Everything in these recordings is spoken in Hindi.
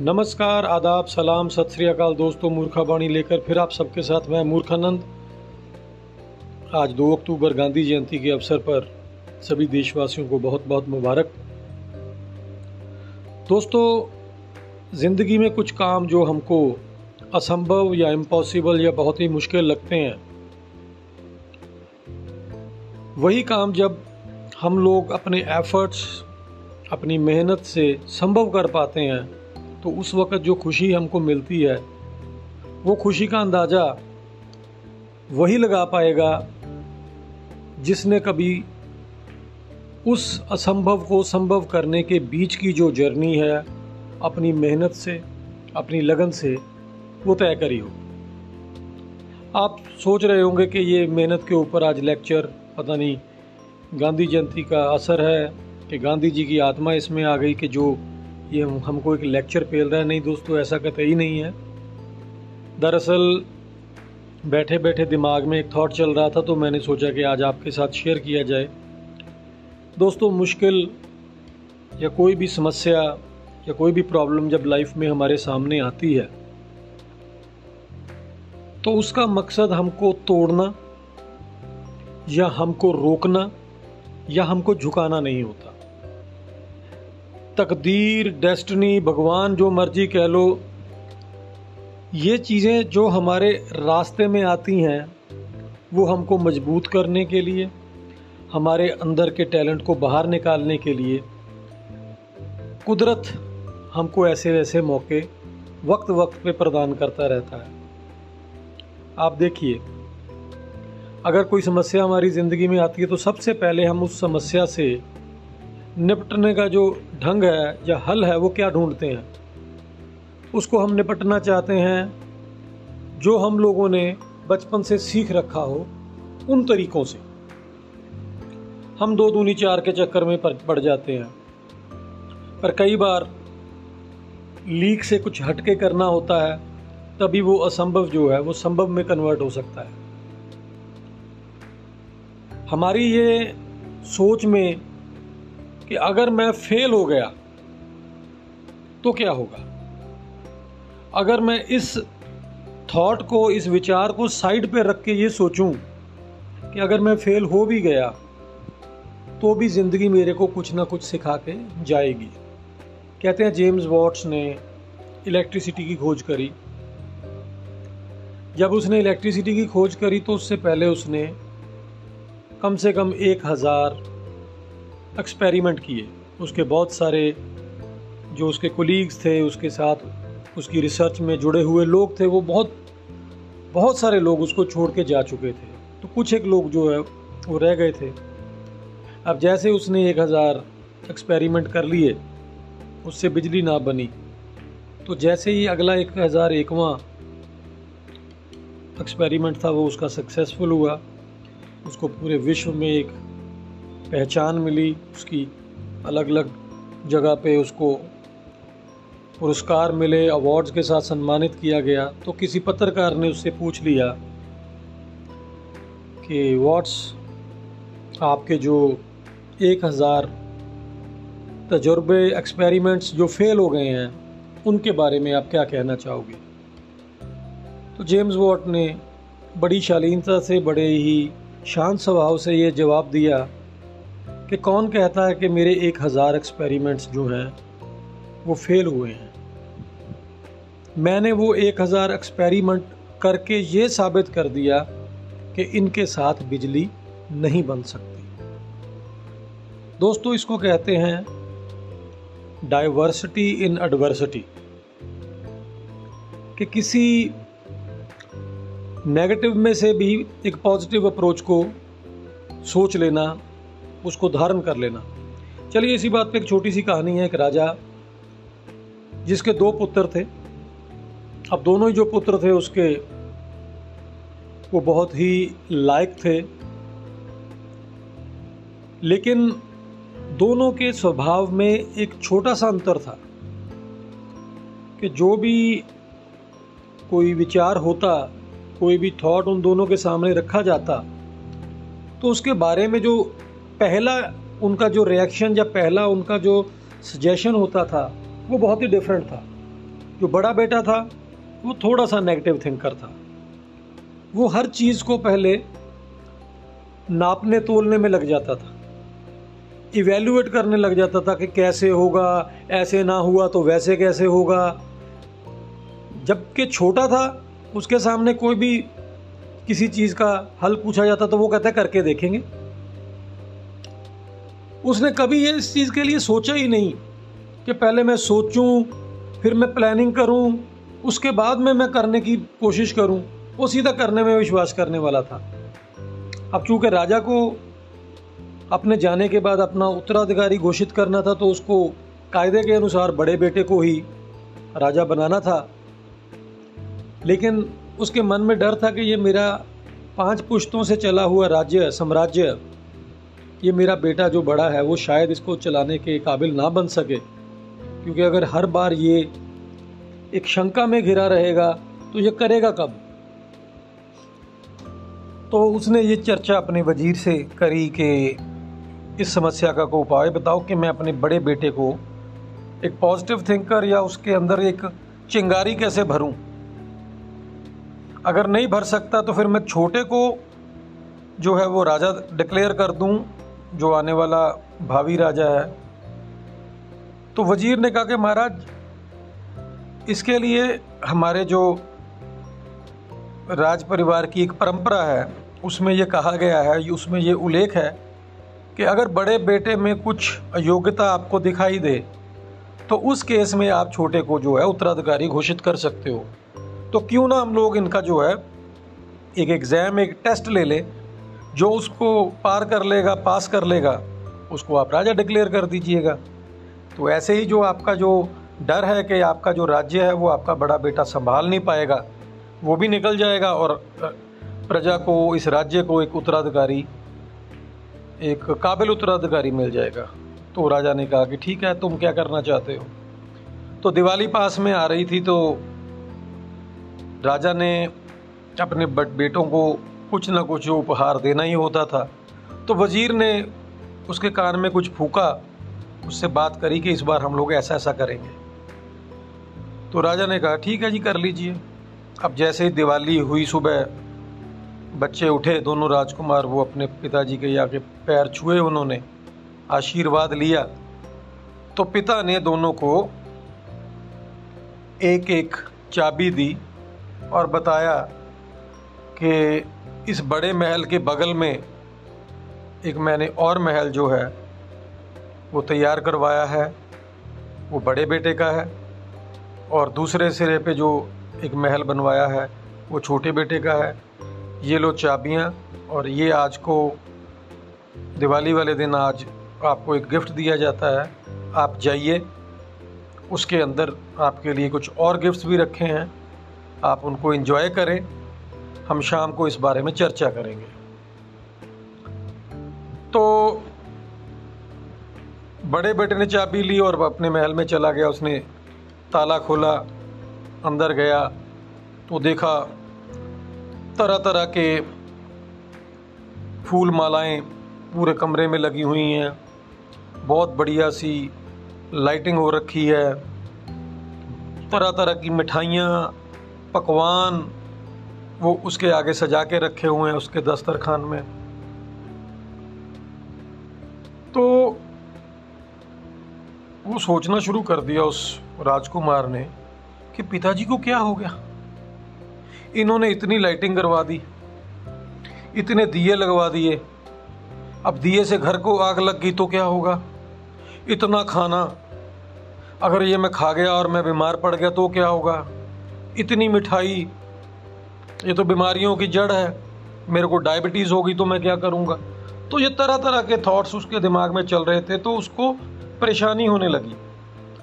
नमस्कार, आदाब, सलाम, सत श्री अकाल दोस्तों, मूर्खा बाणी लेकर फिर आप सबके साथ मैं मूर्खानंद। आज 2 अक्टूबर गांधी जयंती के अवसर पर सभी देशवासियों को बहुत बहुत मुबारक। दोस्तों, ज़िंदगी में कुछ काम जो हमको असंभव या इम्पॉसिबल या बहुत ही मुश्किल लगते हैं, वही काम जब हम लोग अपने एफर्ट्स अपनी मेहनत से संभव कर पाते हैं तो उस वक़्त जो खुशी हमको मिलती है, वो खुशी का अंदाज़ा वही लगा पाएगा जिसने कभी उस असंभव को संभव करने के बीच की जो जर्नी है, अपनी मेहनत से, अपनी लगन से, वो तय करी हो। आप सोच रहे होंगे कि ये मेहनत के ऊपर आज लेक्चर, पता नहीं, गांधी जयंती का असर है कि गांधी जी की आत्मा इसमें आ गई कि जो ये हमको एक लेक्चर पेल रहा है। नहीं दोस्तों, ऐसा कहते ही नहीं है। दरअसल बैठे बैठे दिमाग में एक थॉट चल रहा था तो मैंने सोचा कि आज आपके साथ शेयर किया जाए। दोस्तों, मुश्किल या कोई भी समस्या या कोई भी प्रॉब्लम जब लाइफ में हमारे सामने आती है तो उसका मकसद हमको तोड़ना या हमको रोकना या हमको झुकाना नहीं होता। तकदीर डेस्टनी भगवान, जो मर्ज़ी कह लो, ये चीज़ें जो हमारे रास्ते में आती हैं, वो हमको मज़बूत करने के लिए, हमारे अंदर के टैलेंट को बाहर निकालने के लिए, कुदरत हमको ऐसे वैसे मौके वक्त वक्त पे प्रदान करता रहता है। आप देखिए, अगर कोई समस्या हमारी ज़िंदगी में आती है तो सबसे पहले हम उस समस्या से निपटने का जो ढंग है या हल है, वो क्या ढूंढते हैं? उसको हम निपटना चाहते हैं। जो हम लोगों ने बचपन से सीख रखा हो, उन तरीकों से। हम दो दूनी चार के चक्कर में पड़ जाते हैं। पर कई बार लीक से कुछ हटके करना होता है, तभी वो असंभव जो है, वो संभव में कन्वर्ट हो सकता है। हमारी ये सोच में कि अगर मैं फेल हो गया तो क्या होगा? अगर मैं इस थॉट को, इस विचार को साइड पे रख के ये सोचूं कि अगर मैं फेल हो भी गया तो भी ज़िंदगी मेरे को कुछ ना कुछ सिखा के जाएगी। कहते हैं जेम्स वॉट्स ने इलेक्ट्रिसिटी की खोज करी। जब उसने इलेक्ट्रिसिटी की खोज करी तो उससे पहले उसने कम से कम एक हज़ार एक्सपेरिमेंट किए। उसके बहुत सारे जो उसके कोलीग्स थे, उसके साथ उसकी रिसर्च में जुड़े हुए लोग थे, वो बहुत बहुत सारे लोग उसको छोड़ के जा चुके थे। तो कुछ एक लोग जो है, वो रह गए थे। अब जैसे उसने एक हज़ार एक्सपेरिमेंट कर लिए, उससे बिजली ना बनी। तो जैसे ही अगला एक हज़ार एकवा एक्सपेरिमेंट था, वो उसका सक्सेसफुल हुआ। उसको पूरे विश्व में एक पहचान मिली उसकी अलग अलग जगह पे उसको पुरस्कार मिले अवार्ड्स के साथ सम्मानित किया गया। तो किसी पत्रकार ने उससे पूछ लिया कि व्हाट्स आपके जो एक हज़ार तजुर्बे एक्सपेरिमेंट्स जो फेल हो गए हैं, उनके बारे में आप क्या कहना चाहोगे? तो जेम्स वॉट ने बड़ी शालीनता से, बड़े ही शांत स्वभाव से ये जवाब दिया कि कौन कहता है कि मेरे एक हज़ार एक्सपेरिमेंट्स जो हैं, वो फेल हुए हैं। मैंने वो एक हज़ार एक्सपेरिमेंट करके ये साबित कर दिया कि इनके साथ बिजली नहीं बन सकती। दोस्तों, इसको कहते हैं डाइवर्सिटी इन एडवर्सिटी कि किसी नेगेटिव में से भी एक पॉजिटिव अप्रोच को सोच लेना उसको धारण कर लेना। चलिए इसी बात पे एक छोटी सी कहानी है एक राजा, जिसके दो पुत्र थे। अब दोनों ही जो पुत्र थे उसके वो बहुत ही लायक थे। लेकिन दोनों के स्वभाव में एक छोटा सा अंतर था कि जो भी कोई विचार होता, कोई भी थॉट उन दोनों के सामने रखा जाता तो उसके बारे में जो पहला उनका जो रिएक्शन या पहला उनका जो सजेशन होता था, वो बहुत ही डिफरेंट था। जो बड़ा बेटा था, वो थोड़ा सा नेगेटिव थिंकर था। वो हर चीज़ को पहले नापने तोलने में लग जाता था। इवेल्युएट करने लग जाता था कि कैसे होगा, ऐसे ना हुआ तो वैसे कैसे होगा। जबकि छोटा था, उसके सामने कोई भी किसी चीज़ का हल पूछा जाता तो वो कहता है, करके देखेंगे। उसने कभी ये इस चीज़ के लिए सोचा ही नहीं कि पहले मैं सोचूं, फिर मैं प्लानिंग करूँ, उसके बाद में मैं करने की कोशिश करूँ। वो सीधा करने में विश्वास करने वाला था। अब चूँकि राजा को अपने जाने के बाद अपना उत्तराधिकारी घोषित करना था तो उसको कायदे के अनुसार बड़े बेटे को ही राजा बनाना था। लेकिन उसके मन में डर था कि ये मेरा पाँच पुश्तों से चला हुआ राज्य, साम्राज्य ये मेरा बेटा जो बड़ा है, वो शायद इसको चलाने के काबिल ना बन सके। क्योंकि अगर हर बार ये एक शंका में घिरा रहेगा तो ये करेगा कब? तो उसने ये चर्चा अपने वज़ीर से करी कि इस समस्या का कोई उपाय बताओ कि मैं अपने बड़े बेटे को एक पॉजिटिव थिंकर या उसके अंदर एक चिंगारी कैसे भरूं? अगर नहीं भर सकता तो फिर मैं छोटे को जो है वो राजा डिक्लेयर कर दूँ जो आने वाला भावी राजा है तो वज़ीर ने कहा कि महाराज, इसके लिए हमारे जो राज परिवार की एक परंपरा है, उसमें ये कहा गया है उसमें ये उल्लेख है कि अगर बड़े बेटे में कुछ अयोग्यता आपको दिखाई दे तो उस केस में आप छोटे को जो है उत्तराधिकारी घोषित कर सकते हो। तो क्यों ना हम लोग इनका जो है एक एग्ज़ाम एक टेस्ट ले लें जो उसको पार कर लेगा, पास कर लेगा, उसको आप राजा डिक्लेयर कर दीजिएगा। तो ऐसे ही जो आपका जो डर है कि आपका जो राज्य है, वो आपका बड़ा बेटा संभाल नहीं पाएगा, वो भी निकल जाएगा और प्रजा को, इस राज्य को एक उत्तराधिकारी, एक काबिल उत्तराधिकारी मिल जाएगा। तो राजा ने कहा कि ठीक है, तुम क्या करना चाहते हो? तो दिवाली पास में आ रही थी तो राजा ने अपने बेटों को कुछ ना कुछ उपहार देना ही होता था। तो वज़ीर ने उसके कान में कुछ फूका, उससे बात करी कि इस बार हम लोग ऐसा ऐसा करेंगे। तो राजा ने कहा, ठीक है जी, कर लीजिए। अब जैसे ही दिवाली हुई सुबह, बच्चे उठे, दोनों राजकुमार, वो अपने पिताजी के आके पैर छुए उन्होंने, आशीर्वाद लिया। तो पिता ने दोनों को एक एक चाबी दी और बताया कि इस बड़े महल के बगल में एक मैंने और महल जो है, वो तैयार करवाया है। वो बड़े बेटे का है और दूसरे सिरे पे जो एक महल बनवाया है, वो छोटे बेटे का है। ये लो चाबियाँ और ये आज को दिवाली वाले दिन आज आपको एक गिफ्ट दिया जाता है। आप जाइए, उसके अंदर आपके लिए कुछ और गिफ्ट्स भी रखे हैं। आप उनको एंजॉय करें। हम शाम को इस बारे में चर्चा करेंगे। तो बड़े बेटे ने चाबी ली और अपने महल में चला गया। उसने ताला खोला, अंदर गया तो देखा तरह तरह के फूल मालाएँ पूरे कमरे में लगी हुई हैं। बहुत बढ़िया सी लाइटिंग हो रखी है। तरह तरह की मिठाइयाँ, पकवान वो उसके आगे सजा के रखे हुए हैं, उसके दस्तरखान में। तो वो सोचना शुरू कर दिया उस राजकुमार ने कि पिताजी को क्या हो गया। इन्होंने इतनी लाइटिंग करवा दी, इतने दिए लगवा दिए। अब दिए से घर को आग लग गई तो क्या होगा? इतना खाना, अगर ये मैं खा गया और मैं बीमार पड़ गया तो क्या होगा? इतनी मिठाई ये तो बीमारियों की जड़ है। मेरे को डायबिटीज़ होगी तो मैं क्या करूँगा? तो ये तरह तरह के थॉट्स उसके दिमाग में चल रहे थे तो उसको परेशानी होने लगी।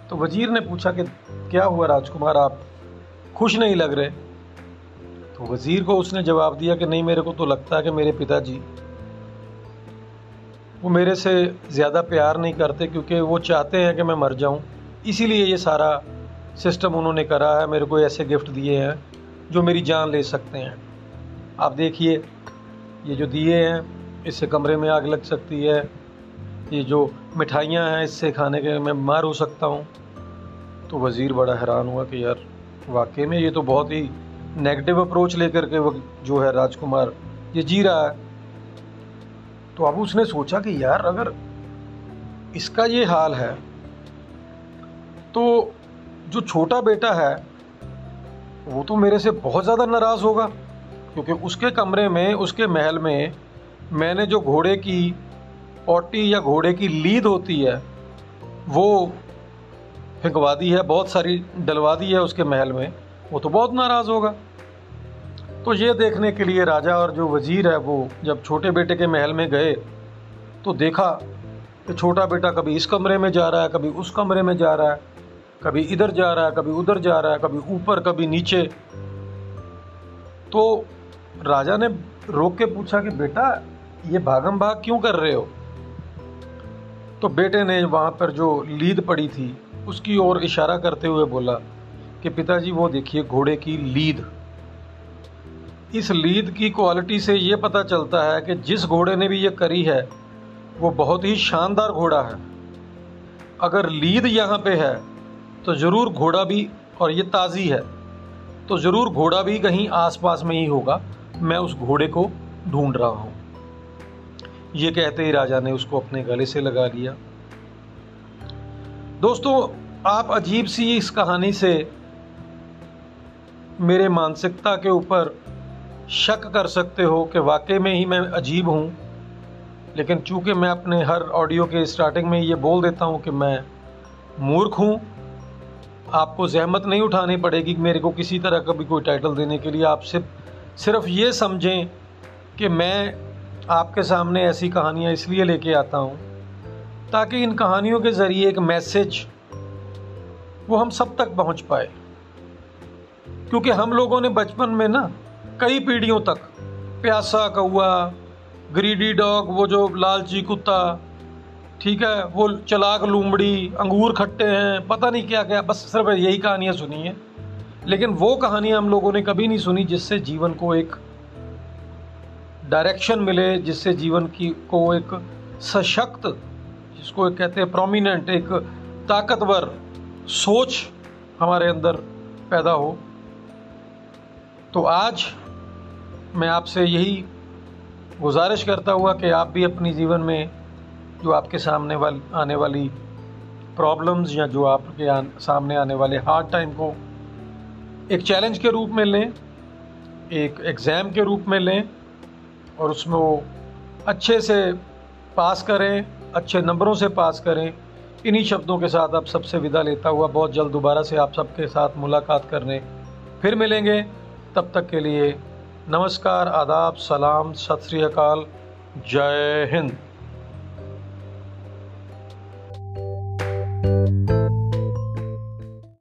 तो वज़ीर ने पूछा कि क्या हुआ राजकुमार, आप खुश नहीं लग रहे? तो वज़ीर को उसने जवाब दिया कि नहीं, मेरे को तो लगता है कि मेरे पिताजी वो मेरे से ज़्यादा प्यार नहीं करते, क्योंकि वो चाहते हैं कि मैं मर जाऊँ। इसीलिए ये सारा सिस्टम उन्होंने करा है, मेरे को ऐसे गिफ्ट दिए हैं। जो मेरी जान ले सकते हैं। आप देखिए, ये जो दिए हैं, इससे कमरे में आग लग सकती है। ये जो मिठाइयाँ हैं, इससे खाने के मैं बीमार हो सकता हूँ। तो वज़ीर बड़ा हैरान हुआ कि यार, वाकई में ये तो बहुत ही नेगेटिव अप्रोच लेकर के वो जो है राजकुमार, ये जी रहा है। तो अब उसने सोचा कि यार, अगर इसका ये हाल है तो जो छोटा बेटा है वो तो मेरे से बहुत ज़्यादा नाराज़ होगा, क्योंकि उसके कमरे में, उसके महल में मैंने जो घोड़े की ओटी या घोड़े की लीद होती है, वो फेंकवा दी है, बहुत सारी डलवा दी है उसके महल में, वो तो बहुत नाराज़ होगा। तो ये देखने के लिए राजा और जो वज़ीर है वो जब छोटे बेटे के महल में गए तो देखा कि छोटा बेटा कभी इस कमरे में जा रहा है, कभी उस कमरे में जा रहा है। कभी इधर जा रहा है, कभी उधर जा रहा है, कभी ऊपर, कभी नीचे। तो राजा ने रोक के पूछा कि, बेटा, ये भागम भाग क्यों कर रहे हो? तो बेटे ने वहाँ पर जो लीद पड़ी थी, उसकी ओर इशारा करते हुए बोला कि, पिताजी, वो देखिए घोड़े की लीद। इस लीद की क्वालिटी से ये पता चलता है कि जिस घोड़े ने भी ये करी है, वो बहुत ही शानदार घोड़ा है। अगर लीद यहाँ पे है तो ज़रूर घोड़ा भी, और ये ताज़ी है तो ज़रूर घोड़ा भी कहीं आसपास में ही होगा। मैं उस घोड़े को ढूंढ रहा हूँ। ये कहते ही राजा ने उसको अपने गले से लगा लिया। दोस्तों, आप अजीब सी इस कहानी से मेरे मानसिकता के ऊपर शक कर सकते हो कि वाकई में ही मैं अजीब हूँ, लेकिन चूँकि मैं अपने हर ऑडियो के स्टार्टिंग में ये बोल देता हूँ कि मैं मूर्ख हूँ आपको जहमत नहीं उठानी पड़ेगी मेरे को किसी तरह का भी कोई टाइटल देने के लिए। आप सिर्फ़ सिर्फ़ ये समझें कि मैं आपके सामने ऐसी कहानियाँ इसलिए लेके आता हूँ ताकि इन कहानियों के ज़रिए एक मैसेज वो हम सब तक पहुँच पाए। क्योंकि हम लोगों ने बचपन में ना कई पीढ़ियों तक प्यासा कौआ ग्रीडी डॉग वो जो लालची कुत्ता ठीक है, वो चलाक लूमड़ी, अंगूर खट्टे हैं, पता नहीं क्या क्या, बस सिर्फ़ यही कहानियाँ सुनी हैं। लेकिन वो कहानियाँ हम लोगों ने कभी नहीं सुनी जिससे जीवन को एक डायरेक्शन मिले, जिससे जीवन की, को एक सशक्त, जिसको एक कहते हैं प्रोमिनेंट एक ताकतवर सोच हमारे अंदर पैदा हो। तो आज मैं आपसे यही गुजारिश करता हुआ कि आप भी अपनी जीवन में जो आपके सामने वाल आने वाली प्रॉब्लम्स या जो आपके आन, सामने आने वाले हार्ड टाइम को एक चैलेंज के रूप में लें एक एग्ज़ाम के रूप में लें और उसमें वो अच्छे से पास करें अच्छे नंबरों से पास करें इन्हीं शब्दों के साथ आप सबसे विदा लेता हुआ बहुत जल्द दोबारा से आप सबके साथ मुलाकात करने फिर मिलेंगे। तब तक के लिए नमस्कार आदाब सलाम सत श्री अकाल जय हिंद।